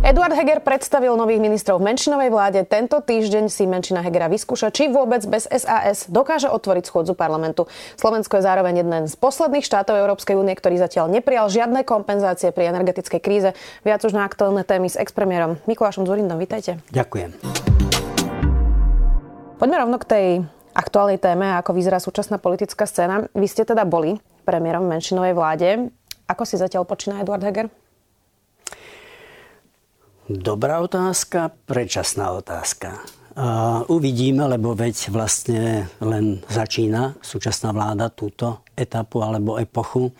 Eduard Heger predstavil nových ministrov v menšinovej vláde. Tento týždeň si menšina Hegera vyskúša, či vôbec bez SAS dokáže otvoriť schôdzu parlamentu. Slovensko je zároveň jeden z posledných štátov Európskej únie, ktorý zatiaľ neprijal žiadne kompenzácie pri energetickej kríze. Viac už na aktuálne témy s expremiérom Mikulášom Zurindom. Vítajte. Ďakujem. Poďme rovno k tej aktuálnej téme, ako vyzerá súčasná politická scéna. Vy ste teda boli premiérom v menšinovej vláde. Ako si zatiaľ počína Eduard Heger? Dobrá otázka, predčasná otázka. Uvidíme, lebo veď vlastne len začína súčasná vláda túto etapu alebo epochu.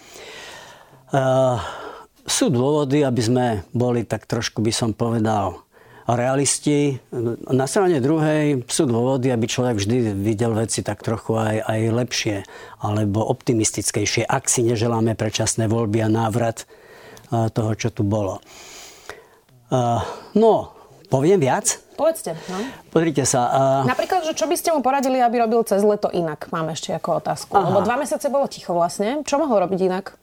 Sú dôvody, aby sme boli tak trošku, by som povedal, realisti. Na strane druhej sú dôvody, aby človek vždy videl veci tak trochu aj, aj lepšie alebo optimistickejšie, ak si neželáme predčasné voľby a návrat toho, čo tu bolo. Uh, no, poviem viac? Povedzte. No. Pozrite sa. Uh... Napríklad, že čo by ste mu poradili, aby robil cez leto inak? Mám ešte ako otázku. Aha. Lebo dva mesiace bolo ticho vlastne. Čo mohol robiť inak?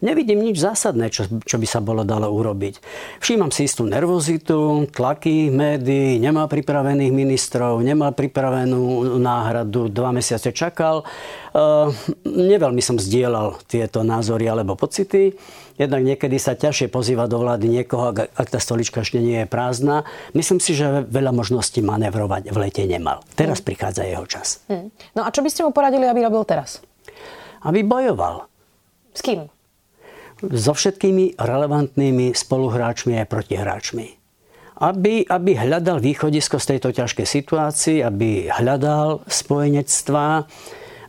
Nevidím nič zásadné, čo, čo by sa bolo dalo urobiť. Všímam si istú nervozitu, tlaky médií, nemá pripravených ministrov, nemá pripravenú náhradu, dva mesiace čakal. Uh, neveľmi som zdieľal tieto názory alebo pocity. Jednak niekedy sa ťažšie pozýva do vlády niekoho, ak, ak tá stolička ešte nie je prázdna. Myslím si, že veľa možností manevrovať v lete nemal. Teraz mm. prichádza jeho čas. Mm. No a čo by ste mu poradili, aby robil teraz? Aby bojoval. S kým? So všetkými relevantnými spoluhráčmi a protihráčmi. Aby, aby hľadal východisko z tejto ťažkej situácii, aby hľadal spojenectvá,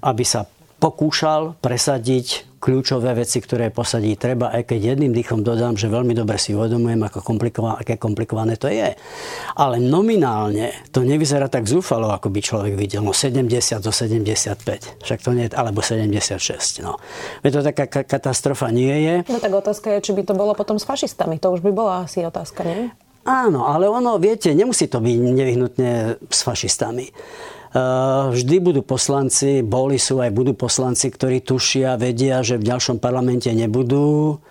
aby sa pokúšal presadiť kľúčové veci, ktoré posadí treba, aj keď jedným dýchom dodám, že veľmi dobre si uvedomujem, ako komplikované, aké komplikované to je. Ale nominálne to nevyzerá tak zúfalo, ako by človek videl. No 70 do 75, však to nie je, alebo 76. No. Veď to taká katastrofa nie je. No tak otázka je, či by to bolo potom s fašistami. To už by bola asi otázka, nie? Áno, ale ono, viete, nemusí to byť nevyhnutne s fašistami. Eh, vždy budú poslanci, boli sú aj budú poslanci, ktorí tušia, vedia, že v ďalšom parlamente nebudú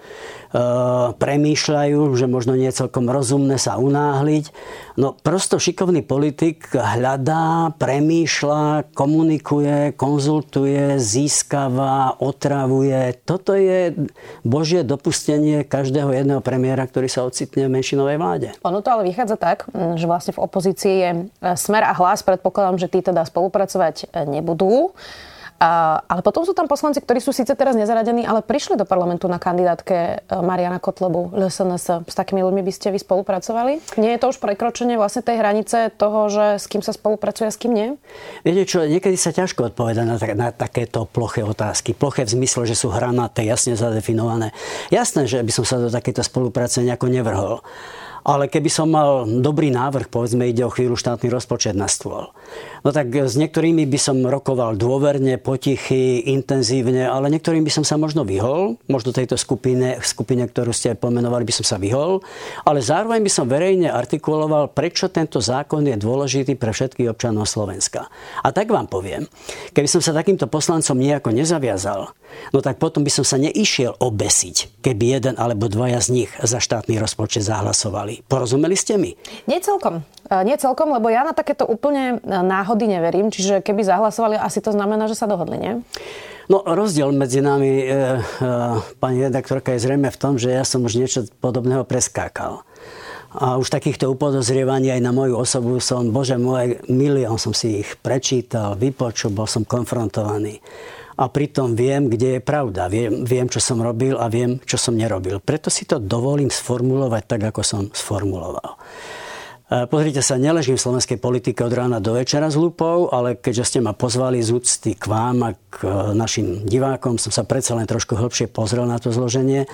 premýšľajú, že možno nie je celkom rozumné sa unáhliť. No prosto šikovný politik hľadá, premýšľa, komunikuje, konzultuje, získava, otravuje. Toto je božie dopustenie každého jedného premiéra, ktorý sa ocitne v menšinovej vláde. Ono to ale vychádza tak, že vlastne v opozícii je eh, smer a hlas. Predpokladám, že tí teda spolupracovať eh, nebudú. A, ale potom sú tam poslanci, ktorí sú síce teraz nezaradení, ale prišli do parlamentu na kandidátke e, Mariana Kotlebu, LSNS. S takými ľuďmi by ste vy spolupracovali? Nie je to už prekročenie vlastne tej hranice toho, že s kým sa spolupracuje a s kým nie? Viete čo, niekedy sa ťažko odpoveda na, na takéto ploché otázky. Ploché v zmysle, že sú hranaté, jasne zadefinované. Jasné, že by som sa do takéto spolupráce nejako nevrhol. Ale keby som mal dobrý návrh, povedzme, ide o chvíľu štátny rozpočet na stôl. No tak s niektorými by som rokoval dôverne, potichy, intenzívne, ale niektorým by som sa možno vyhol, možno tejto skupine, skupine, ktorú ste pomenovali, by som sa vyhol, ale zároveň by som verejne artikuloval, prečo tento zákon je dôležitý pre všetkých občanov Slovenska. A tak vám poviem, keby som sa takýmto poslancom nejako nezaviazal, no tak potom by som sa neišiel obesiť, keby jeden alebo dvaja z nich za štátny rozpočet zahlasovali hlasovali. Porozumeli ste mi? Nie celkom. E, nie celkom, lebo ja na takéto úplne e, náhody neverím. Čiže keby zahlasovali, asi to znamená, že sa dohodli, nie? No rozdiel medzi nami, e, e, pani redaktorka, je zrejme v tom, že ja som už niečo podobného preskákal. A už takýchto upodozrievaní aj na moju osobu som, bože môj, milión som si ich prečítal, vypočul, bol som konfrontovaný a pritom viem, kde je pravda. Viem, viem, čo som robil a viem, čo som nerobil. Preto si to dovolím sformulovať tak, ako som sformuloval. E, pozrite sa, neležím v slovenskej politike od rána do večera s lupou, ale keďže ste ma pozvali z úcty k vám a k e, našim divákom, som sa predsa len trošku hĺbšie pozrel na to zloženie.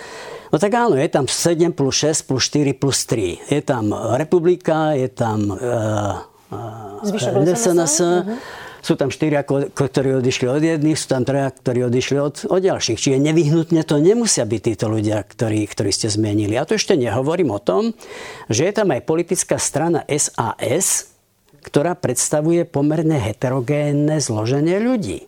No tak áno, je tam 7 plus 6 plus 4 plus 3. Je tam republika, je tam uh, uh, SNS, uh-huh sú tam štyria, ktorí odišli od jedných, sú tam traja, ktorí odišli od, od ďalších. Čiže nevyhnutne to nemusia byť títo ľudia, ktorí, ktorí ste zmienili. A to ešte nehovorím o tom, že je tam aj politická strana SAS, ktorá predstavuje pomerne heterogénne zloženie ľudí.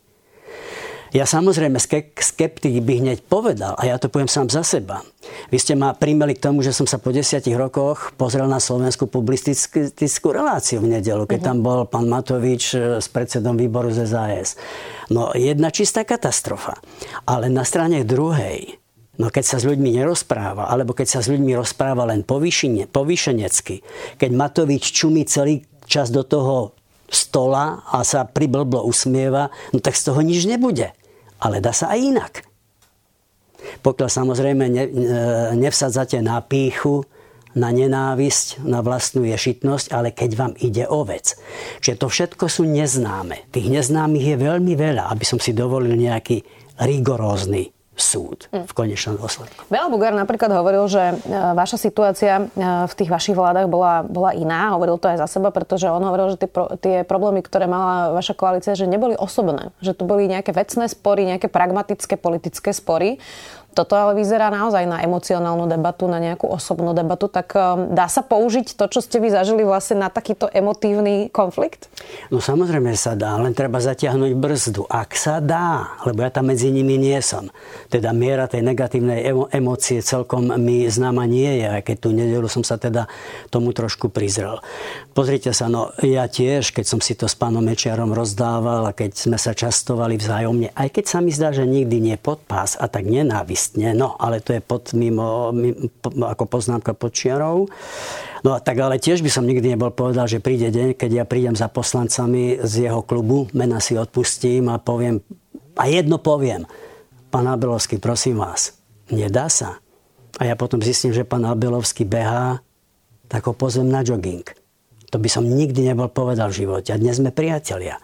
Ja samozrejme skeptik by hneď povedal, a ja to poviem sám za seba. Vy ste ma primeli k tomu, že som sa po desiatich rokoch pozrel na slovenskú publicistickú reláciu v nedelu, keď uh-huh. tam bol pán Matovič e, s predsedom výboru z SAS. No jedna čistá katastrofa. Ale na strane druhej, No keď sa s ľuďmi nerozpráva, alebo keď sa s ľuďmi rozpráva len povýšenecky, keď Matovič čumí celý čas do toho stola a sa priblblo usmieva, no tak z toho nič nebude. Ale dá sa aj inak. Pokiaľ samozrejme ne, nevsadzate na píchu, na nenávisť, na vlastnú ješitnosť, ale keď vám ide o vec. Čiže to všetko sú neznáme. Tých neznámych je veľmi veľa, aby som si dovolil nejaký rigorózny súd v konečnom dôsledku. Bela Bugár napríklad hovoril, že e, vaša situácia e, v tých vašich vládach bola, bola iná. Hovoril to aj za seba, pretože on hovoril, že tie, pro, tie problémy, ktoré mala vaša koalícia, že neboli osobné. Že tu boli nejaké vecné spory, nejaké pragmatické politické spory. Toto ale vyzerá naozaj na emocionálnu debatu, na nejakú osobnú debatu. Tak um, dá sa použiť to, čo ste vy zažili vlastne na takýto emotívny konflikt? No samozrejme sa dá, len treba zatiahnuť brzdu. Ak sa dá, lebo ja tam medzi nimi nie som. Teda miera tej negatívnej emo- emócie celkom mi známa nie je, aj keď tú nedelu som sa teda tomu trošku prizrel. Pozrite sa, no ja tiež, keď som si to s pánom Mečiarom rozdával a keď sme sa častovali vzájomne, aj keď sa mi zdá, že nikdy nie podpás a tak nenávist trestne, no ale to je pod, mimo, mimo, ako poznámka pod čiarou. No a tak ale tiež by som nikdy nebol povedal, že príde deň, keď ja prídem za poslancami z jeho klubu, mena si odpustím a poviem, a jedno poviem, pán Abelovský, prosím vás, nedá sa. A ja potom zistím, že pán Abelovský behá, tak ho pozvem na jogging. To by som nikdy nebol povedal v živote. A dnes sme priatelia.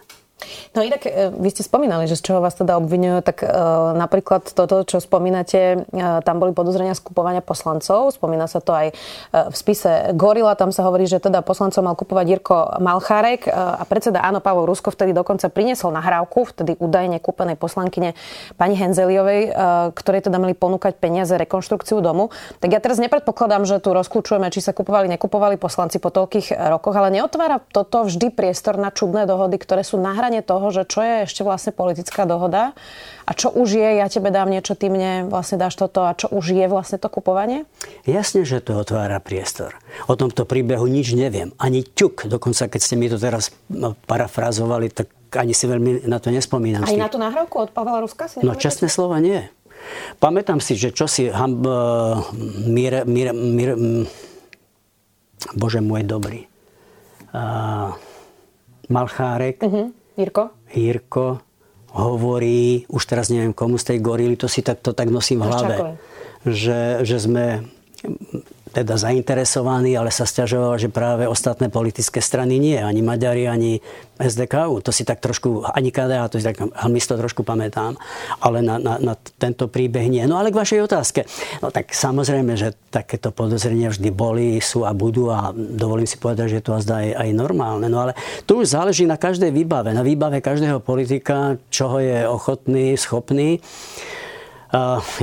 No inak, e, vy ste spomínali, že z čoho vás teda obvinujú, tak e, napríklad toto, čo spomínate, e, tam boli podozrenia skupovania poslancov, spomína sa to aj e, v spise Gorila, tam sa hovorí, že teda poslancov mal kupovať Jirko Malchárek e, a predseda Áno Pavol Rusko vtedy dokonca priniesol nahrávku, vtedy údajne kúpenej poslankyne pani Henzeliovej, e, ktorej teda mali ponúkať peniaze rekonštrukciu domu. Tak ja teraz nepredpokladám, že tu rozklúčujeme, či sa kupovali, nekupovali poslanci po toľkých rokoch, ale neotvára toto vždy priestor na čudné dohody, ktoré sú na hrane toho, že čo je ešte vlastne politická dohoda a čo už je, ja tebe dám niečo, ty mne vlastne dáš toto a čo už je vlastne to kupovanie? Jasne, že to otvára priestor. O tomto príbehu nič neviem. Ani ťuk. Dokonca, keď ste mi to teraz no, parafrazovali, tak ani si veľmi na to nespomínam. Aj na tú nahrávku od Pavla Ruska si No čestné slova nie. Pamätám si, že čo si ham, uh, mír, mír, mír, Bože môj dobrý. Uh, Malchárek. Uh-huh Jirko? Jirko hovorí, už teraz neviem komu z tej gorily, to si tak, to tak nosím v hlave, že, že sme teda zainteresovaní, ale sa stiažoval, že práve ostatné politické strany nie, ani Maďari, ani SDKU. To si tak trošku, ani KDA, to si tak to trošku pamätám, ale na, na, na tento príbeh nie. No ale k vašej otázke. No tak samozrejme, že takéto podozrenia vždy boli, sú a budú a dovolím si povedať, že to zdá aj, aj normálne. No ale tu už záleží na každej výbave, na výbave každého politika, čoho je ochotný, schopný.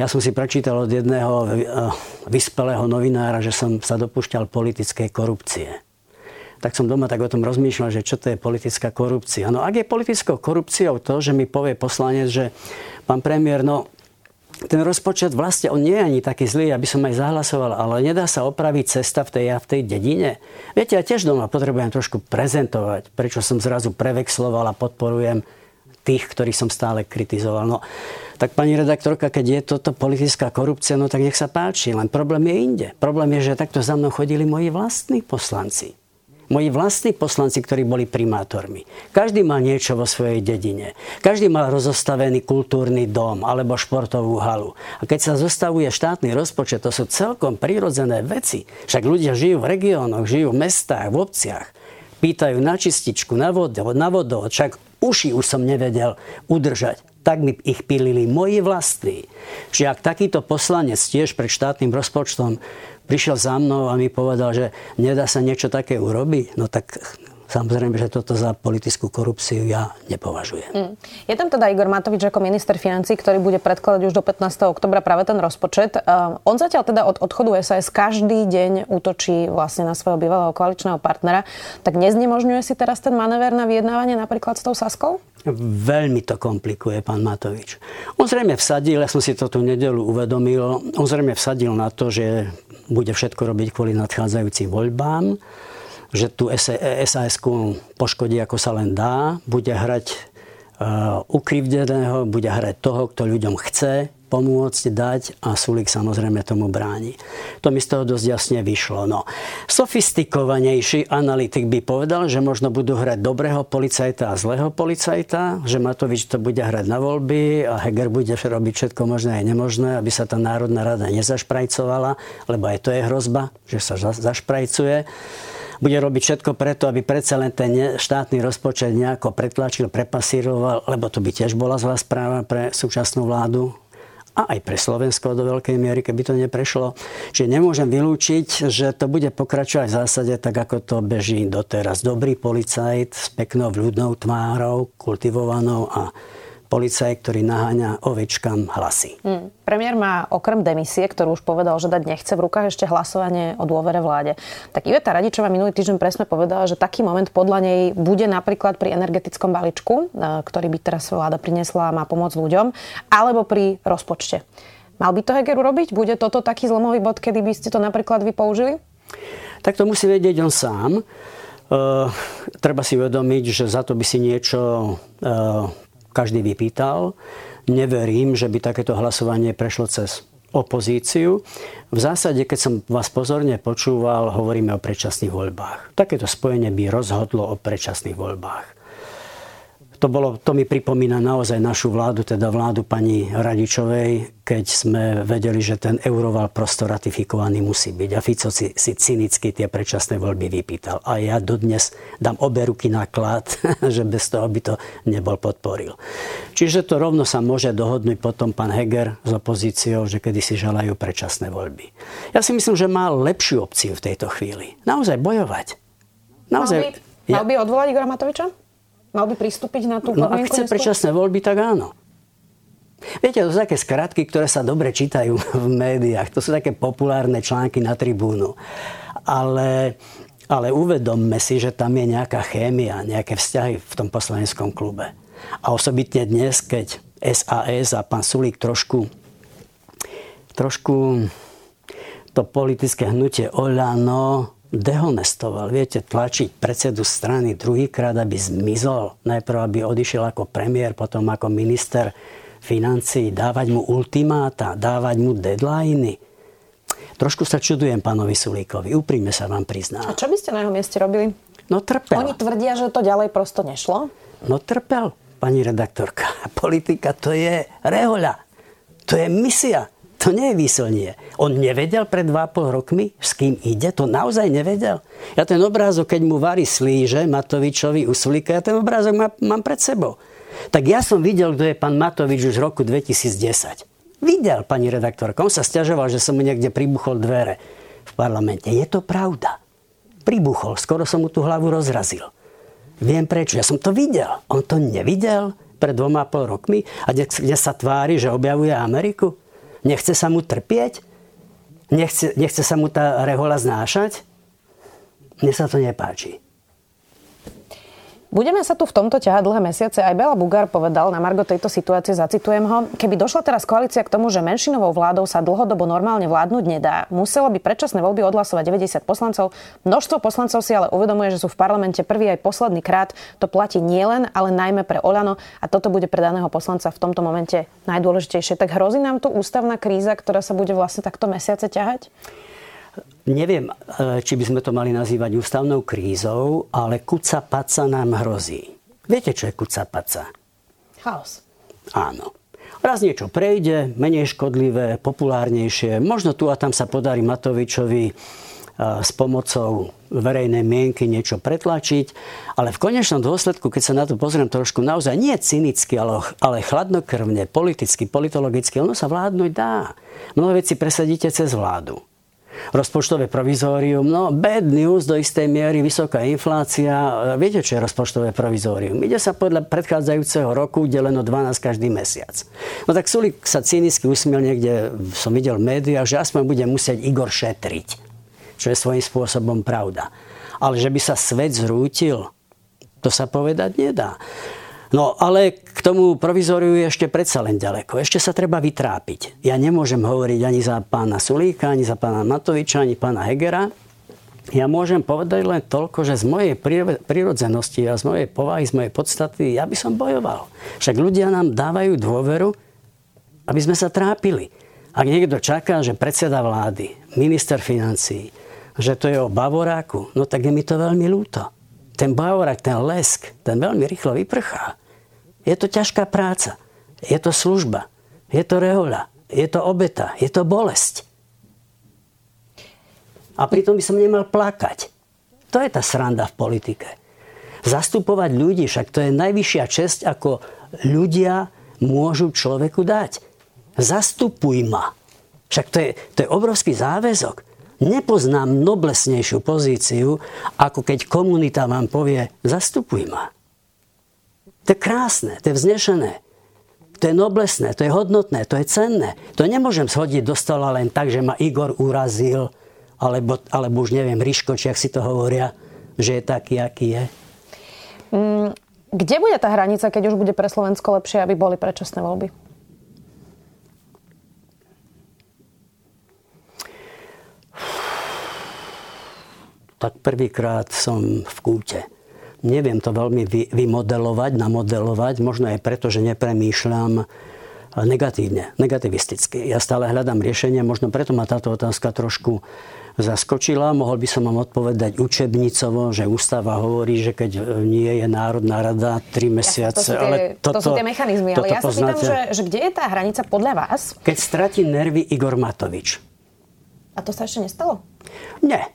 Ja som si prečítal od jedného vyspelého novinára, že som sa dopúšťal politickej korupcie. Tak som doma tak o tom rozmýšľal, že čo to je politická korupcia. No ak je politickou korupciou to, že mi povie poslanec, že pán premiér, no ten rozpočet vlastne, on nie je ani taký zlý, aby som aj zahlasoval, ale nedá sa opraviť cesta v tej, v tej dedine. Viete, ja tiež doma potrebujem trošku prezentovať, prečo som zrazu prevexloval a podporujem tých, ktorých som stále kritizoval. No, tak pani redaktorka, keď je toto politická korupcia, no tak nech sa páči, len problém je inde. Problém je, že takto za mnou chodili moji vlastní poslanci. Moji vlastní poslanci, ktorí boli primátormi. Každý mal niečo vo svojej dedine. Každý mal rozostavený kultúrny dom alebo športovú halu. A keď sa zostavuje štátny rozpočet, to sú celkom prírodzené veci. Však ľudia žijú v regiónoch, žijú v mestách, v obciach. Pýtajú na čističku, na vodovod, na vodovod. Však uši už som nevedel udržať. Tak mi ich pilili moji vlastní. Čiže ak takýto poslanec tiež pred štátnym rozpočtom prišiel za mnou a mi povedal, že nedá sa niečo také urobiť, no tak Samozrejme, že toto za politickú korupciu ja nepovažujem. Mm. Je tam teda Igor Matovič ako minister financí, ktorý bude predkladať už do 15. oktobra práve ten rozpočet. Uh, on zatiaľ teda od odchodu SAS každý deň útočí vlastne na svojho bývalého koaličného partnera. Tak neznemožňuje si teraz ten manéver na vyjednávanie napríklad s tou Saskou? Veľmi to komplikuje pán Matovič. On zrejme vsadil, ja som si to tú nedelu uvedomil, on zrejme vsadil na to, že bude všetko robiť kvôli nadchádzajúcim voľbám že tu sas poškodí ako sa len dá, bude hrať uh, ukrivdeného, bude hrať toho, kto ľuďom chce pomôcť, dať a Sulik samozrejme tomu bráni. To mi z toho dosť jasne vyšlo. No. Sofistikovanejší analytik by povedal, že možno budú hrať dobrého policajta a zlého policajta, že Matovič to bude hrať na voľby a Heger bude robiť všetko možné aj nemožné, aby sa tá Národná rada nezašprajcovala, lebo aj to je hrozba, že sa zašprajcuje bude robiť všetko preto, aby predsa len ten štátny rozpočet nejako pretlačil, prepasíroval, lebo to by tiež bola zlá správa pre súčasnú vládu a aj pre Slovensko do veľkej miery, keby to neprešlo. Čiže nemôžem vylúčiť, že to bude pokračovať v zásade tak, ako to beží doteraz. Dobrý policajt s peknou vľudnou tvárou, kultivovanou a policaj, ktorý naháňa ovečkám hlasy. Hmm. Premiér má okrem demisie, ktorú už povedal, že dať nechce v rukách ešte hlasovanie o dôvere vláde. Tak Iveta Radičová minulý týždeň presne povedala, že taký moment podľa nej bude napríklad pri energetickom balíčku, e, ktorý by teraz vláda priniesla a má pomôcť ľuďom, alebo pri rozpočte. Mal by to Heger urobiť? Bude toto taký zlomový bod, kedy by ste to napríklad vy použili? Tak to musí vedieť on sám. Uh, treba si uvedomiť, že za to by si niečo uh, každý vypýtal. Neverím, že by takéto hlasovanie prešlo cez opozíciu. V zásade, keď som vás pozorne počúval, hovoríme o predčasných voľbách. Takéto spojenie by rozhodlo o predčasných voľbách to, bolo, to mi pripomína naozaj našu vládu, teda vládu pani Radičovej, keď sme vedeli, že ten euroval prosto ratifikovaný musí byť. A Fico si, si cynicky tie predčasné voľby vypýtal. A ja dodnes dám obe ruky na klad, že bez toho by to nebol podporil. Čiže to rovno sa môže dohodnúť potom pán Heger s opozíciou, že kedy si želajú predčasné voľby. Ja si myslím, že má lepšiu opciu v tejto chvíli. Naozaj bojovať. Naozaj, mal by, mal by odvolať Igora Matoviča? Mal by pristúpiť na tú No ak chce predčasné voľby, tak áno. Viete, to sú také skratky, ktoré sa dobre čítajú v médiách. To sú také populárne články na tribúnu. Ale, ale uvedomme si, že tam je nejaká chémia, nejaké vzťahy v tom poslaneckom klube. A osobitne dnes, keď SAS a pán Sulík trošku, trošku to politické hnutie Oľano dehonestoval. Viete, tlačiť predsedu strany druhýkrát, aby zmizol. Najprv, aby odišiel ako premiér, potom ako minister financí, dávať mu ultimáta, dávať mu deadliny. Trošku sa čudujem pánovi Sulíkovi, úprimne sa vám priznám. A čo by ste na jeho mieste robili? No trpel. Oni tvrdia, že to ďalej prosto nešlo? No trpel, pani redaktorka. Politika to je rehoľa. To je misia. To nie je výslnie. On nevedel pred 2,5 rokmi, s kým ide? To naozaj nevedel? Ja ten obrázok, keď mu varí slíže Matovičovi u Sulika, ja ten obrázok má, mám pred sebou. Tak ja som videl, kto je pán Matovič už v roku 2010. Videl, pani redaktorka. On sa stiažoval, že som mu niekde pribuchol dvere v parlamente. Je to pravda. Pribuchol. Skoro som mu tú hlavu rozrazil. Viem prečo. Ja som to videl. On to nevidel pred dvoma pol rokmi a kde sa tvári, že objavuje Ameriku. Nechce sa mu trpieť? Nechce, nechce sa mu tá rehola znášať? Mne sa to nepáči. Budeme sa tu v tomto ťahať dlhé mesiace. Aj Bela Bugár povedal na Margo tejto situácie, zacitujem ho, keby došla teraz koalícia k tomu, že menšinovou vládou sa dlhodobo normálne vládnuť nedá, muselo by predčasné voľby odhlasovať 90 poslancov. Množstvo poslancov si ale uvedomuje, že sú v parlamente prvý aj posledný krát. To platí nielen, ale najmä pre Olano a toto bude pre daného poslanca v tomto momente najdôležitejšie. Tak hrozí nám tu ústavná kríza, ktorá sa bude vlastne takto mesiace ťahať? Neviem, e, či by sme to mali nazývať ústavnou krízou, ale kuca paca nám hrozí. Viete, čo je kuca paca? Chaos. Áno. Raz niečo prejde, menej škodlivé, populárnejšie. Možno tu a tam sa podarí Matovičovi e, s pomocou verejnej mienky niečo pretlačiť, ale v konečnom dôsledku, keď sa na to pozriem trošku naozaj nie cynicky, ale, ale chladnokrvne, politicky, politologicky, ono sa vládnuť dá. Mnoho veci presadíte cez vládu. Rozpočtové provizórium, no bad news do istej miery, vysoká inflácia. Viete, čo je rozpočtové provizórium? Ide sa podľa predchádzajúceho roku deleno 12 každý mesiac. No tak Sulik sa cynicky usmiel niekde, som videl v že aspoň bude musieť Igor šetriť. Čo je svojím spôsobom pravda. Ale že by sa svet zrútil, to sa povedať nedá. No ale k tomu provizóriu je ešte predsa len ďaleko. Ešte sa treba vytrápiť. Ja nemôžem hovoriť ani za pána Sulíka, ani za pána Matoviča, ani pána Hegera. Ja môžem povedať len toľko, že z mojej prírodzenosti a z mojej povahy, z mojej podstaty, ja by som bojoval. Však ľudia nám dávajú dôveru, aby sme sa trápili. Ak niekto čaká, že predseda vlády, minister financí, že to je o Bavoráku, no tak je mi to veľmi ľúto. Ten Bavorák, ten lesk, ten veľmi rýchlo vyprchá. Je to ťažká práca. Je to služba. Je to rehoľa. Je to obeta. Je to bolesť. A pritom by som nemal plakať. To je tá sranda v politike. Zastupovať ľudí, však to je najvyššia česť, ako ľudia môžu človeku dať. Zastupuj ma. Však to je, to je obrovský záväzok. Nepoznám noblesnejšiu pozíciu, ako keď komunita vám povie, zastupuj ma. To je krásne, to je vznešené. To je noblesné, to je hodnotné, to je cenné. To nemôžem schodiť do stola len tak, že ma Igor urazil, alebo, alebo už neviem, Ríško, či ak si to hovoria, že je taký, aký je. Mm, kde bude tá hranica, keď už bude pre Slovensko lepšie, aby boli predčasné voľby? Tak prvýkrát som v kúte neviem to veľmi vymodelovať, namodelovať, možno aj preto, že nepremýšľam negatívne, negativisticky. Ja stále hľadám riešenie, možno preto ma táto otázka trošku zaskočila. Mohol by som vám odpovedať učebnicovo, že ústava hovorí, že keď nie je Národná rada 3 mesiace. Ja, to, sú tie, ale toto, to sú tie mechanizmy. Ale ja sa pýtam, že, že kde je tá hranica podľa vás? Keď stratí nervy Igor Matovič. A to sa ešte nestalo? Nie.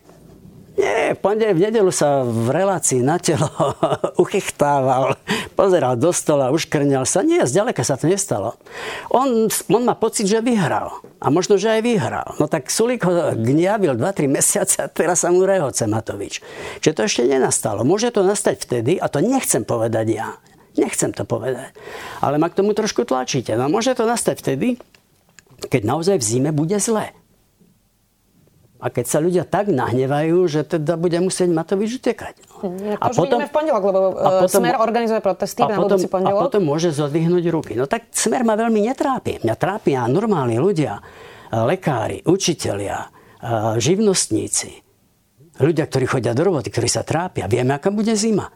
Nie, v v nedelu sa v relácii na telo uchychtával, pozeral do stola, uškrňal sa. Nie, zďaleka sa to nestalo. On, on má pocit, že vyhral. A možno, že aj vyhral. No tak Sulík ho gniavil 2-3 mesiace a teraz sa mu rehoce Matovič. Čiže to ešte nenastalo. Môže to nastať vtedy, a to nechcem povedať ja. Nechcem to povedať. Ale ma k tomu trošku tlačíte. No môže to nastať vtedy, keď naozaj v zime bude zle. A keď sa ľudia tak nahnevajú, že teda bude musieť Matovič utekať. No. A potom, v pondelok, lebo a e, potom, Smer organizuje protesty a na potom, pondelok. A potom môže zodvihnúť ruky. No tak Smer ma veľmi netrápi. Mňa trápia normálni ľudia, e, lekári, učitelia, e, živnostníci, ľudia, ktorí chodia do roboty, ktorí sa trápia. Vieme, aká bude zima.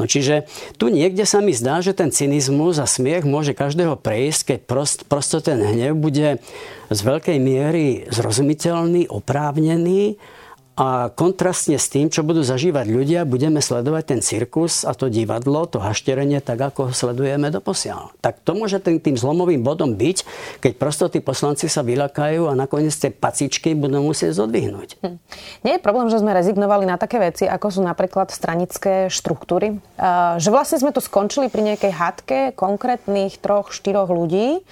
No čiže tu niekde sa mi zdá, že ten cynizmus a smiech môže každého prejsť, keď prost, prosto ten hnev bude z veľkej miery zrozumiteľný, oprávnený a kontrastne s tým, čo budú zažívať ľudia, budeme sledovať ten cirkus a to divadlo, to hašterenie, tak ako ho sledujeme doposiaľ. Tak to môže tým, tým zlomovým bodom byť, keď prosto tí poslanci sa vylakajú a nakoniec tie pacičky budú musieť zodvihnúť. Hm. Nie je problém, že sme rezignovali na také veci, ako sú napríklad stranické štruktúry. Uh, že vlastne sme tu skončili pri nejakej hádke konkrétnych troch, štyroch ľudí,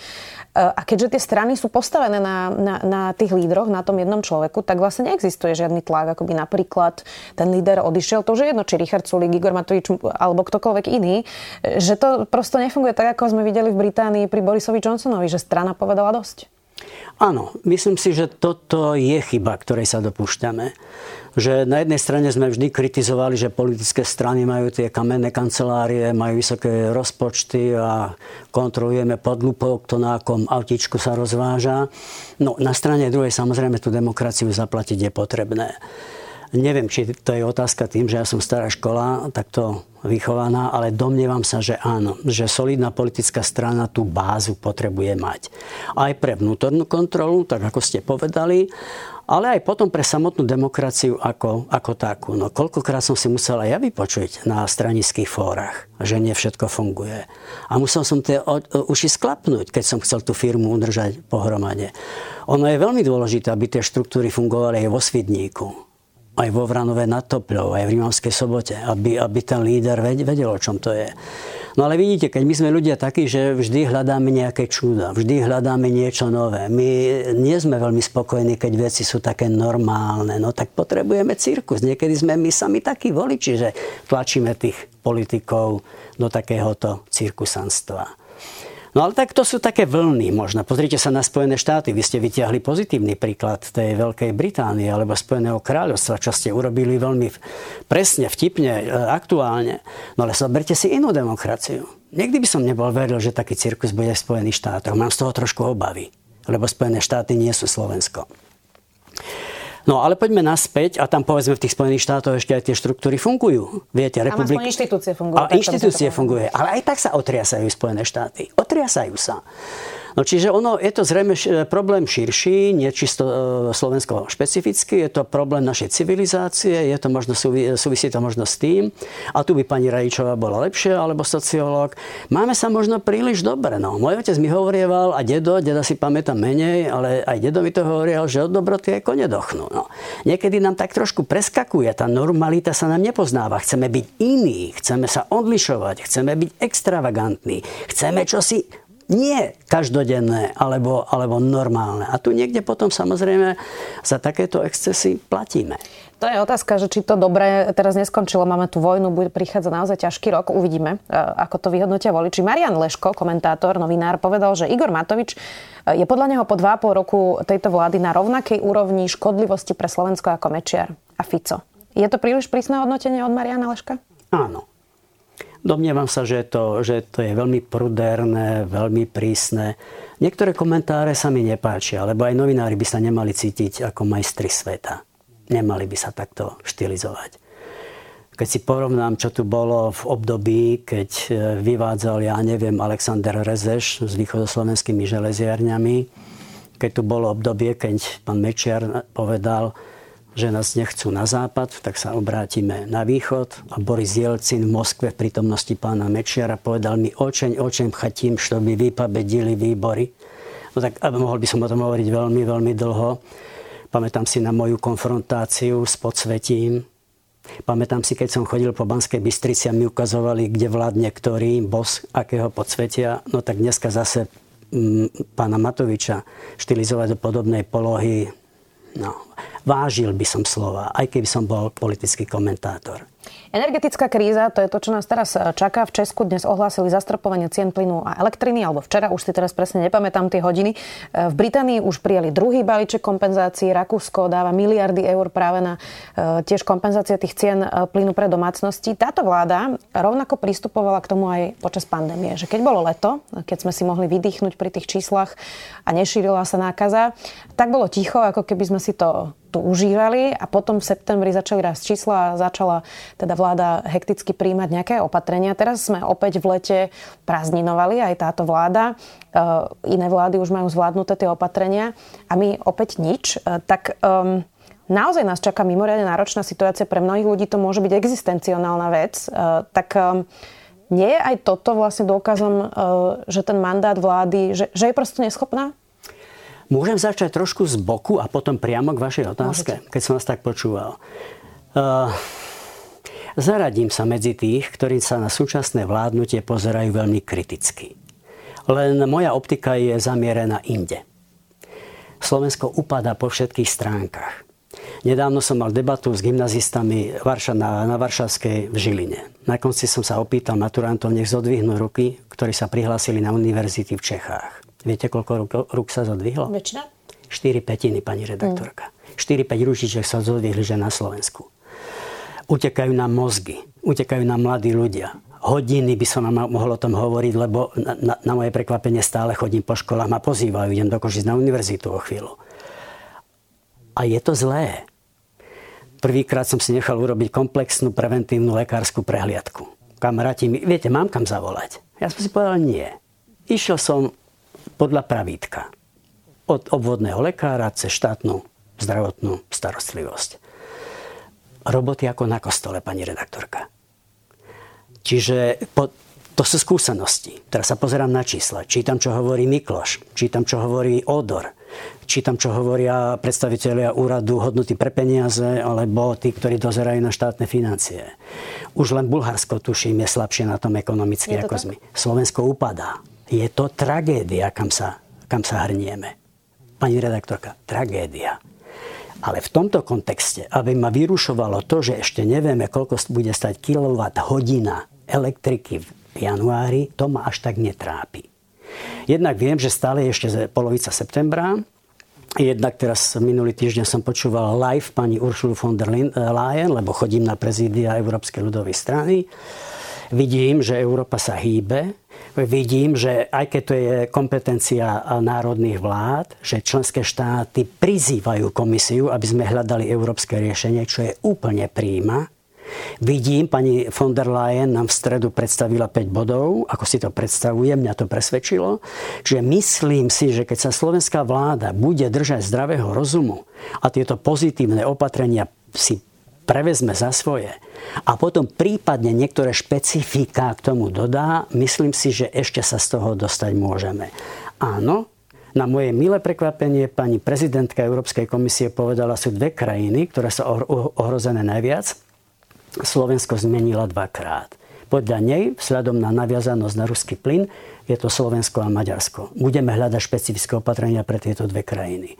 a keďže tie strany sú postavené na, na, na tých lídroch, na tom jednom človeku, tak vlastne neexistuje žiadny tlak, ako by napríklad ten líder odišiel. To už je jedno, či Richard Sulik, Igor Matovič alebo ktokoľvek iný, že to prosto nefunguje tak, ako sme videli v Británii pri Borisovi Johnsonovi, že strana povedala dosť. Áno, myslím si, že toto je chyba, ktorej sa dopúšťame. Že na jednej strane sme vždy kritizovali, že politické strany majú tie kamenné kancelárie, majú vysoké rozpočty a kontrolujeme pod lupou, kto na akom autičku sa rozváža. No na strane druhej samozrejme tú demokraciu zaplatiť je potrebné. Neviem, či to je otázka tým, že ja som stará škola, takto vychovaná, ale domnievam sa, že áno, že solidná politická strana tú bázu potrebuje mať. Aj pre vnútornú kontrolu, tak ako ste povedali, ale aj potom pre samotnú demokraciu ako, ako takú. No koľkokrát som si musela ja vypočuť na stranických fórach, že nie všetko funguje. A musel som tie uši sklapnúť, keď som chcel tú firmu udržať pohromade. Ono je veľmi dôležité, aby tie štruktúry fungovali aj vo Svidníku aj vo Vranove nad Topľou, aj v Rímavskej sobote, aby, aby ten líder vedel, o čom to je. No ale vidíte, keď my sme ľudia takí, že vždy hľadáme nejaké čudo, vždy hľadáme niečo nové. My nie sme veľmi spokojní, keď veci sú také normálne. No tak potrebujeme cirkus. Niekedy sme my sami takí voliči, že tlačíme tých politikov do takéhoto cirkusanstva. No ale tak to sú také vlny možno. Pozrite sa na Spojené štáty. Vy ste vyťahli pozitívny príklad tej Veľkej Británie alebo Spojeného kráľovstva, čo ste urobili veľmi presne, vtipne, e, aktuálne. No ale zoberte si inú demokraciu. Nikdy by som nebol veril, že taký cirkus bude v Spojených štátoch. Mám z toho trošku obavy, lebo Spojené štáty nie sú Slovensko. No ale poďme naspäť a tam povedzme v tých Spojených štátoch ešte aj tie štruktúry fungujú. Viete, republik... Tam inštitúcie fungujú. A inštitúcie fungujú, ale aj tak sa otriasajú Spojené štáty. Otriasajú sa. No čiže ono, je to zrejme problém širší, nie čisto e, slovensko špecificky, je to problém našej civilizácie, je to možno, súvisí to možno s tým, a tu by pani Radičová bola lepšia, alebo sociológ. Máme sa možno príliš dobre. No. Môj otec mi hovorieval, a dedo, deda si pamätám menej, ale aj dedo mi to hovoril, že od dobroty aj kone dochnú. No. Niekedy nám tak trošku preskakuje, tá normalita sa nám nepoznáva. Chceme byť iní, chceme sa odlišovať, chceme byť extravagantní, chceme čosi nie každodenné alebo, alebo normálne. A tu niekde potom samozrejme za takéto excesy platíme. To je otázka, že či to dobre teraz neskončilo. Máme tu vojnu, bude prichádzať naozaj ťažký rok. Uvidíme, e, ako to vyhodnotia voliči. Marian Leško, komentátor, novinár, povedal, že Igor Matovič e, je podľa neho po 2,5 roku tejto vlády na rovnakej úrovni škodlivosti pre Slovensko ako Mečiar a Fico. Je to príliš prísne hodnotenie od Mariana Leška? Áno. Domnievam sa, že to, že to je veľmi prudérne, veľmi prísne. Niektoré komentáre sa mi nepáčia, lebo aj novinári by sa nemali cítiť ako majstri sveta. Nemali by sa takto štilizovať. Keď si porovnám, čo tu bolo v období, keď e, vyvádzal, ja neviem, Alexander Rezeš s východoslovenskými železiarňami, keď tu bolo obdobie, keď pán Mečiar povedal, že nás nechcú na západ, tak sa obrátime na východ. A Boris Jelcin v Moskve v prítomnosti pána Mečiara povedal mi očeň, očeň chatím, što by vy pobedili výbory. No tak mohol by som o tom hovoriť veľmi, veľmi dlho. Pamätám si na moju konfrontáciu s podsvetím. Pamätám si, keď som chodil po Banskej Bystrici a mi ukazovali, kde vládne ktorý bos, akého podsvetia. No tak dneska zase mm, pána Matoviča štilizovať do podobnej polohy. No, vážil by som slova, aj keby som bol politický komentátor. Energetická kríza, to je to, čo nás teraz e, čaká. V Česku dnes ohlásili zastropovanie cien plynu a elektriny, alebo včera, už si teraz presne nepamätám tie hodiny. E, v Británii už prijali druhý balíček kompenzácií. Rakúsko dáva miliardy eur práve na e, tiež kompenzácie tých cien plynu pre domácnosti. Táto vláda rovnako pristupovala k tomu aj počas pandémie, že keď bolo leto, keď sme si mohli vydýchnuť pri tých číslach a nešírila sa nákaza, tak bolo ticho, ako keby sme si to tu užívali a potom v septembri začali rásť čísla a začala teda vláda hekticky príjmať nejaké opatrenia. Teraz sme opäť v lete prázdninovali, aj táto vláda. E, iné vlády už majú zvládnuté tie opatrenia a my opäť nič. E, tak um, naozaj nás čaká mimoriadne náročná situácia. Pre mnohých ľudí to môže byť existenciálna vec. E, tak um, nie je aj toto vlastne dôkazom, že ten mandát vlády, že, že je prosto neschopná? Môžem začať trošku z boku a potom priamo k vašej otázke, Môžete. keď som vás tak počúval. Uh, zaradím sa medzi tých, ktorí sa na súčasné vládnutie pozerajú veľmi kriticky. Len moja optika je zamierená inde. Slovensko upadá po všetkých stránkach. Nedávno som mal debatu s gymnazistami na, na Varšavskej v Žiline. Na konci som sa opýtal maturantov, nech zodvihnú ruky, ktorí sa prihlásili na univerzity v Čechách. Viete, koľko rúk, rúk sa zodvihlo? Väčšina? 4 petiny, pani redaktorka. Mm. 4-5 ručiček sa zodvihli, že na Slovensku. Utekajú nám mozgy, utekajú nám mladí ľudia. Hodiny by som vám mohol o tom hovoriť, lebo na, na, na moje prekvapenie stále chodím po školách, ma pozývajú, idem do Košic na univerzitu o chvíľu. A je to zlé. Prvýkrát som si nechal urobiť komplexnú preventívnu lekárskú prehliadku. Kamaráti mi, viete, mám kam zavolať? Ja som si povedal, nie. Išiel som podľa pravítka. Od obvodného lekára cez štátnu zdravotnú starostlivosť. Roboty ako na kostole, pani redaktorka. Čiže po, to sú skúsenosti. Teraz sa pozerám na čísla. Čítam, čo hovorí Mikloš. Čítam, čo hovorí Odor. Čítam, čo hovoria predstavitelia úradu hodnoty pre peniaze alebo tí, ktorí dozerajú na štátne financie. Už len Bulharsko, tuším, je slabšie na tom ekonomicky ako sme. Slovensko upadá. Je to tragédia, kam sa, kam sa hrnieme. Pani redaktorka, tragédia. Ale v tomto kontexte, aby ma vyrušovalo to, že ešte nevieme, koľko bude stať kilowatt hodina elektriky v januári, to ma až tak netrápi. Jednak viem, že stále je ešte polovica septembra, Jednak teraz minulý týždeň som počúval live pani Uršulu von der Leyen, lebo chodím na prezídia Európskej ľudovej strany. Vidím, že Európa sa hýbe. Vidím, že aj keď to je kompetencia národných vlád, že členské štáty prizývajú komisiu, aby sme hľadali európske riešenie, čo je úplne príjma. Vidím, pani von der Leyen nám v stredu predstavila 5 bodov, ako si to predstavuje, mňa to presvedčilo. Čiže myslím si, že keď sa slovenská vláda bude držať zdravého rozumu a tieto pozitívne opatrenia si prevezme za svoje a potom prípadne niektoré špecifika k tomu dodá, myslím si, že ešte sa z toho dostať môžeme. Áno, na moje milé prekvapenie pani prezidentka Európskej komisie povedala, sú dve krajiny, ktoré sú ohrozené najviac. Slovensko zmenila dvakrát. Podľa nej, vzhľadom na naviazanosť na ruský plyn, je to Slovensko a Maďarsko. Budeme hľadať špecifické opatrenia pre tieto dve krajiny.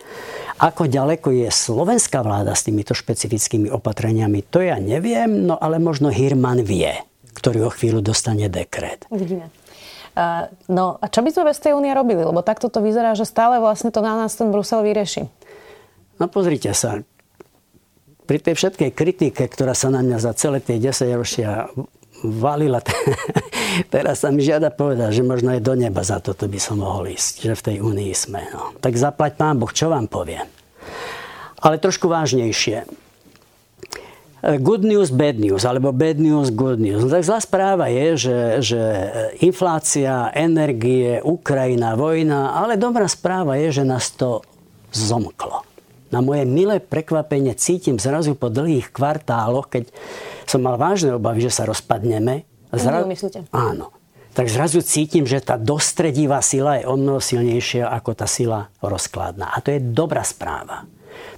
Ako ďaleko je slovenská vláda s týmito špecifickými opatreniami, to ja neviem, no ale možno Hirman vie, ktorý o chvíľu dostane dekret. Uvidíme. Uh, no a čo by sme bez tej únie robili? Lebo takto to vyzerá, že stále vlastne to na nás ten Brusel vyrieši. No pozrite sa, pri tej všetkej kritike, ktorá sa na mňa za celé tie 10 ročia valila, teraz sa mi žiada povedať, že možno aj do neba za toto by som mohol ísť, že v tej únii sme. No. Tak zaplať pán Boh, čo vám poviem. Ale trošku vážnejšie. Good news, bad news, alebo bad news, good news. No tak zlá správa je, že, že inflácia, energie, Ukrajina, vojna, ale dobrá správa je, že nás to zomklo na moje milé prekvapenie cítim zrazu po dlhých kvartáloch, keď som mal vážne obavy, že sa rozpadneme. Zra... myslíte? Áno. Tak zrazu cítim, že tá dostredivá sila je o mnoho silnejšia ako tá sila rozkladná. A to je dobrá správa.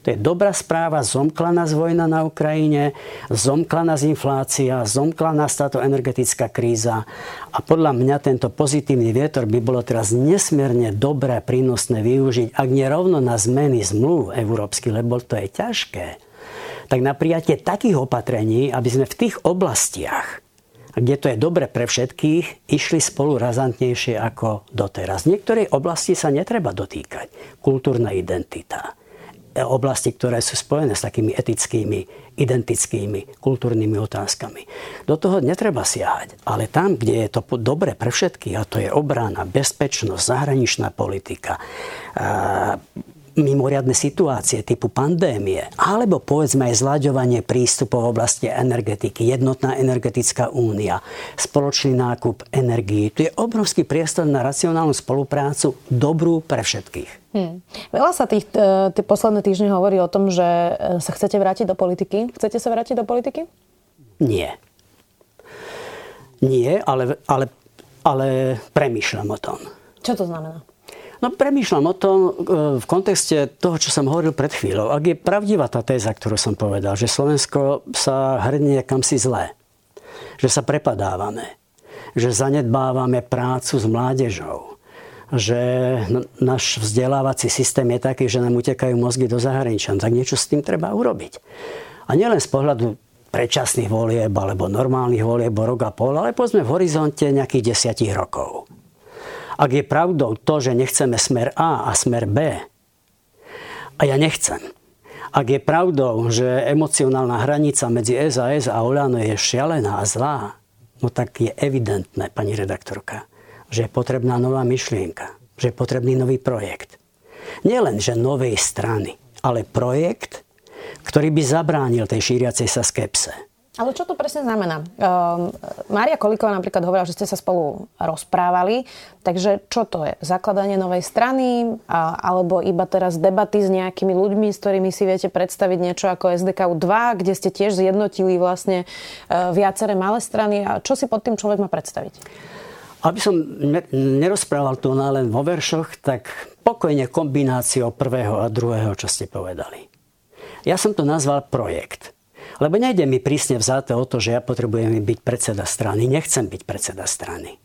To je dobrá správa, zomkla nás vojna na Ukrajine, zomkla nás inflácia, zomkla nás táto energetická kríza a podľa mňa tento pozitívny vietor by bolo teraz nesmierne dobré, prínosné využiť, ak nie rovno na zmeny zmluv európsky, lebo to je ťažké, tak na prijatie takých opatrení, aby sme v tých oblastiach, kde to je dobre pre všetkých, išli spolu razantnejšie ako doteraz. V niektorej oblasti sa netreba dotýkať. Kultúrna identita, oblasti, ktoré sú spojené s takými etickými, identickými, kultúrnymi otázkami. Do toho netreba siahať, ale tam, kde je to dobre pre všetkých, a to je obrana, bezpečnosť, zahraničná politika, mimoriadne situácie typu pandémie, alebo povedzme aj zlaďovanie prístupov v oblasti energetiky, jednotná energetická únia, spoločný nákup energií. Tu je obrovský priestor na racionálnu spoluprácu, dobrú pre všetkých. Hmm. Veľa sa tých, e, tie posledné týždne hovorí o tom, že e, sa chcete vrátiť do politiky. Chcete sa vrátiť do politiky? Nie. Nie, ale, ale, ale premýšľam o tom. Čo to znamená? No premýšľam o tom e, v kontexte toho, čo som hovoril pred chvíľou. Ak je pravdivá tá téza, ktorú som povedal, že Slovensko sa hrnie kam si zlé, že sa prepadávame, že zanedbávame prácu s mládežou, že náš vzdelávací systém je taký, že nám utekajú mozgy do zahraničia, tak niečo s tým treba urobiť. A nielen z pohľadu predčasných volieb alebo normálnych volieb o rok a pol, ale povedzme v horizonte nejakých desiatich rokov. Ak je pravdou to, že nechceme smer A a smer B, a ja nechcem, ak je pravdou, že emocionálna hranica medzi SAS a Olano je šialená a zlá, no tak je evidentné, pani redaktorka, že je potrebná nová myšlienka, že je potrebný nový projekt. Nielen, že novej strany, ale projekt, ktorý by zabránil tej šíriacej sa skepse ale čo to presne znamená? Uh, Mária Kolíková napríklad hovorila, že ste sa spolu rozprávali, takže čo to je? Zakladanie novej strany a, alebo iba teraz debaty s nejakými ľuďmi, s ktorými si viete predstaviť niečo ako SDK 2, kde ste tiež zjednotili vlastne uh, viaceré malé strany a čo si pod tým človek má predstaviť? Aby som nerozprával tu len vo veršoch, tak pokojne kombináciou prvého a druhého, čo ste povedali. Ja som to nazval projekt. Lebo nejde mi prísne vzáte o to, že ja potrebujem byť predseda strany. Nechcem byť predseda strany.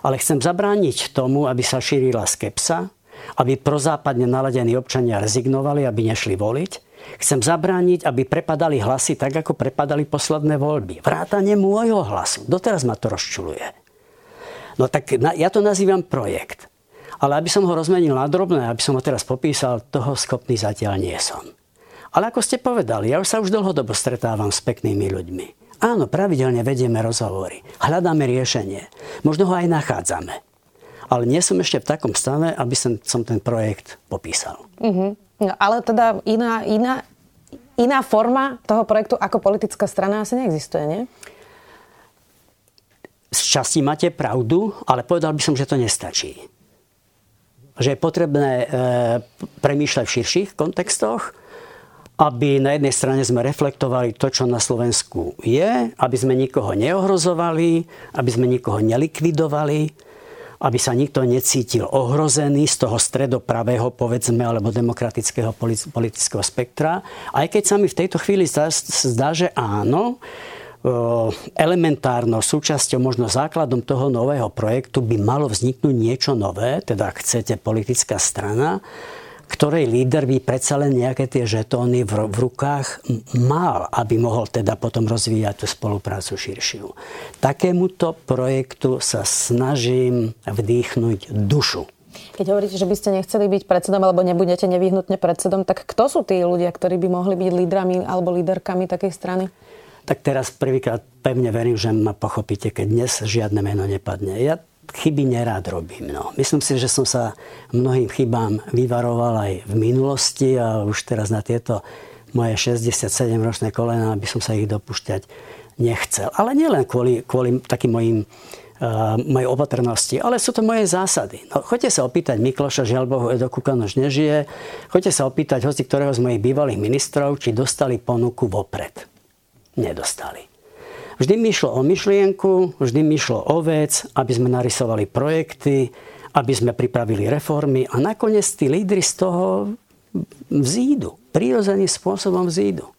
Ale chcem zabrániť tomu, aby sa šírila skepsa, aby prozápadne naladení občania rezignovali, aby nešli voliť. Chcem zabrániť, aby prepadali hlasy tak, ako prepadali posledné voľby. Vrátanie môjho hlasu. Doteraz ma to rozčuluje. No tak ja to nazývam projekt. Ale aby som ho rozmenil na drobné, aby som ho teraz popísal, toho schopný zatiaľ nie som. Ale ako ste povedali, ja už sa už dlhodobo stretávam s peknými ľuďmi. Áno, pravidelne vedieme rozhovory. Hľadáme riešenie. Možno ho aj nachádzame. Ale nie som ešte v takom stave, aby som, som ten projekt popísal. Uh-huh. No, ale teda iná, iná, iná forma toho projektu ako politická strana asi neexistuje, nie? Z časti máte pravdu, ale povedal by som, že to nestačí. Že je potrebné e, premýšľať v širších kontextoch, aby na jednej strane sme reflektovali to, čo na Slovensku je, aby sme nikoho neohrozovali, aby sme nikoho nelikvidovali, aby sa nikto necítil ohrozený z toho stredopravého, povedzme, alebo demokratického politického spektra. Aj keď sa mi v tejto chvíli zdá, zdá že áno, elementárnou súčasťou, možno základom toho nového projektu by malo vzniknúť niečo nové, teda chcete politická strana, ktorej líder by predsa len nejaké tie žetóny v, v rukách mal, aby mohol teda potom rozvíjať tú spoluprácu širšiu. Takémuto projektu sa snažím vdýchnuť dušu. Keď hovoríte, že by ste nechceli byť predsedom alebo nebudete nevyhnutne predsedom, tak kto sú tí ľudia, ktorí by mohli byť lídrami alebo líderkami takej strany? Tak teraz prvýkrát pevne verím, že ma pochopíte, keď dnes žiadne meno nepadne. Ja chyby nerád robím. No. Myslím si, že som sa mnohým chybám vyvaroval aj v minulosti a už teraz na tieto moje 67-ročné kolena by som sa ich dopúšťať nechcel. Ale nielen kvôli, kvôli takým mojim uh, mojej opatrnosti, ale sú to moje zásady. No, choďte sa opýtať Mikloša, žiaľ Bohu, Edo Kukan nežije. Choďte sa opýtať hoci ktorého z mojich bývalých ministrov, či dostali ponuku vopred. Nedostali. Vždy mi išlo o myšlienku, vždy mi išlo o vec, aby sme narysovali projekty, aby sme pripravili reformy a nakoniec tí lídry z toho vzídu. Prírodzeným spôsobom vzídu.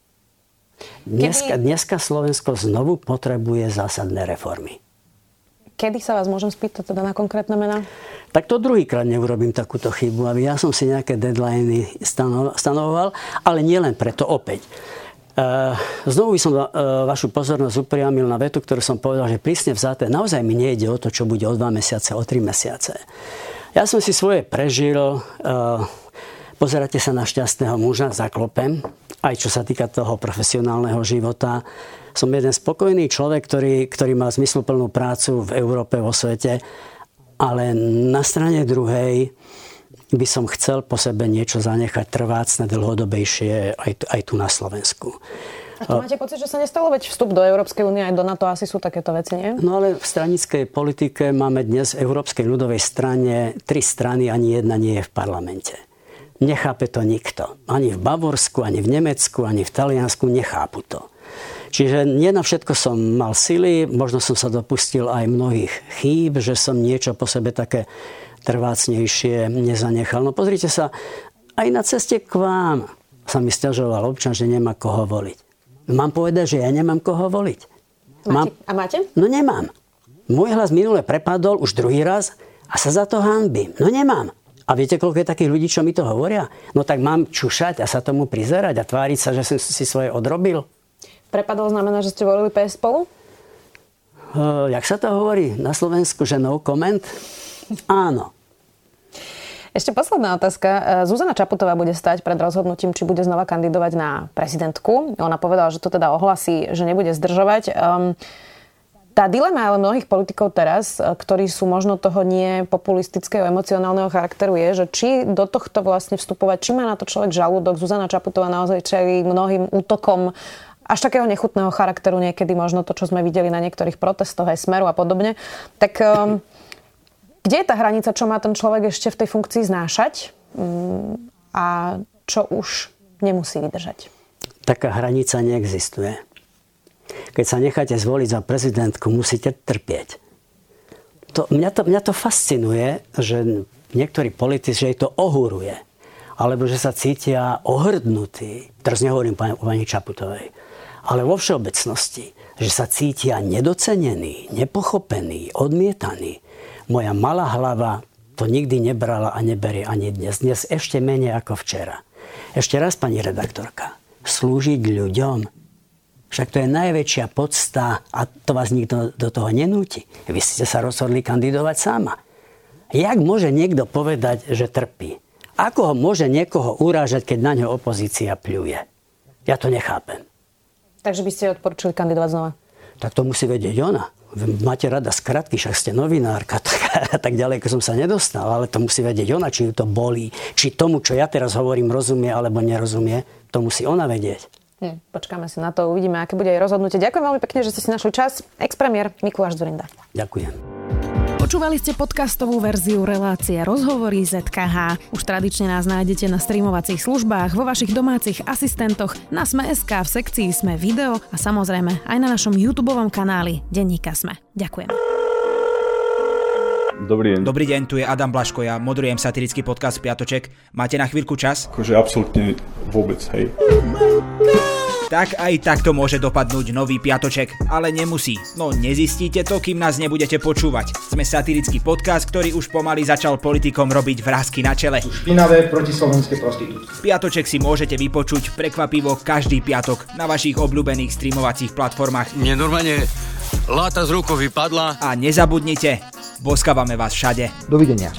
Dneska, dneska Slovensko znovu potrebuje zásadné reformy. Kedy sa vás môžem spýtať teda na konkrétne mená? Tak to druhýkrát neurobím takúto chybu, aby ja som si nejaké deadliny stanovoval, ale nielen preto opäť. Eh, znovu by som eh, vašu pozornosť upriamil na vetu, ktorú som povedal, že prísne vzaté, naozaj mi nejde o to, čo bude o dva mesiace, o tri mesiace. Ja som si svoje prežil, eh, pozeráte sa na šťastného muža, zaklopem, aj čo sa týka toho profesionálneho života. Som jeden spokojný človek, ktorý, ktorý má zmysluplnú prácu v Európe, vo svete, ale na strane druhej by som chcel po sebe niečo zanechať trvácne, dlhodobejšie aj, aj tu na Slovensku. A to máte pocit, že sa nestalo? Veď vstup do Európskej únie aj do NATO asi sú takéto veci, nie? No ale v stranickej politike máme dnes v Európskej ľudovej strane tri strany, ani jedna nie je v parlamente. Nechápe to nikto. Ani v Bavorsku, ani v Nemecku, ani v Taliansku nechápu to. Čiže nie na všetko som mal sily, možno som sa dopustil aj mnohých chýb, že som niečo po sebe také trvácnejšie nezanechal. No pozrite sa, aj na ceste k vám sa mi stiažoval občan, že nemá koho voliť. Mám povedať, že ja nemám koho voliť. Máte, Mám, a máte? No nemám. Môj hlas minule prepadol už druhý raz a sa za to hanbím. No nemám. A viete, koľko je takých ľudí, čo mi to hovoria? No tak mám čušať a sa tomu prizerať a tváriť sa, že som si svoje odrobil? Prepadol znamená, že ste volili PS spolu? Uh, jak sa to hovorí na Slovensku, že no comment? Áno. Ešte posledná otázka. Zuzana Čaputová bude stať pred rozhodnutím, či bude znova kandidovať na prezidentku. Ona povedala, že to teda ohlasí, že nebude zdržovať. Um, tá dilema ale mnohých politikov teraz, e, ktorí sú možno toho nie populistického, emocionálneho charakteru, je, že či do tohto vlastne vstupovať, či má na to človek žalúdok. Zuzana Čaputová naozaj čelí mnohým útokom až takého nechutného charakteru niekedy, možno to, čo sme videli na niektorých protestoch aj Smeru a podobne. Tak um, kde je tá hranica, čo má ten človek ešte v tej funkcii znášať mm, a čo už nemusí vydržať? Taká hranica neexistuje. Keď sa necháte zvoliť za prezidentku, musíte trpieť. To, mňa, to, mňa to fascinuje, že niektorí politici, že jej to ohúruje. Alebo že sa cítia ohrdnutí. Teraz nehovorím o pani Čaputovej. ale vo všeobecnosti, že sa cítia nedocenení, nepochopení, odmietaní. Moja malá hlava to nikdy nebrala a neberie ani dnes. Dnes ešte menej ako včera. Ešte raz, pani redaktorka, slúžiť ľuďom, však to je najväčšia podsta a to vás nikto do toho nenúti. Vy ste sa rozhodli kandidovať sama. Jak môže niekto povedať, že trpí? Ako ho môže niekoho urážať, keď na ňo opozícia pľuje? Ja to nechápem. Takže by ste odporúčili kandidovať znova? Tak to musí vedieť ona máte rada skratky, však ste novinárka, tak, tak ďaleko som sa nedostal, ale to musí vedieť ona, či ju to bolí, či tomu, čo ja teraz hovorím, rozumie alebo nerozumie, to musí ona vedieť. Hm, počkáme si na to, uvidíme, aké bude aj rozhodnutie. Ďakujem veľmi pekne, že ste si našli čas. Ex-premiér Mikuláš Zurinda. Ďakujem. Počúvali ste podcastovú verziu relácie Rozhovory ZKH. Už tradične nás nájdete na streamovacích službách, vo vašich domácich asistentoch, na Sme.sk, v sekcii Sme video a samozrejme aj na našom YouTube kanáli Denníka Sme. Ďakujem. Dobrý deň. Dobrý deň, tu je Adam Blaško, ja moderujem satirický podcast Piatoček. Máte na chvíľku čas? Akože absolútne vôbec, hej. Tak aj takto môže dopadnúť nový piatoček, ale nemusí. No nezistíte to, kým nás nebudete počúvať. Sme satirický podcast, ktorý už pomaly začal politikom robiť vrázky na čele. Špinavé protislovenské prostitútky. Piatoček si môžete vypočuť prekvapivo každý piatok na vašich obľúbených streamovacích platformách. Mne normálne láta z rukou vypadla. A nezabudnite, boskávame vás všade. Dovidenia.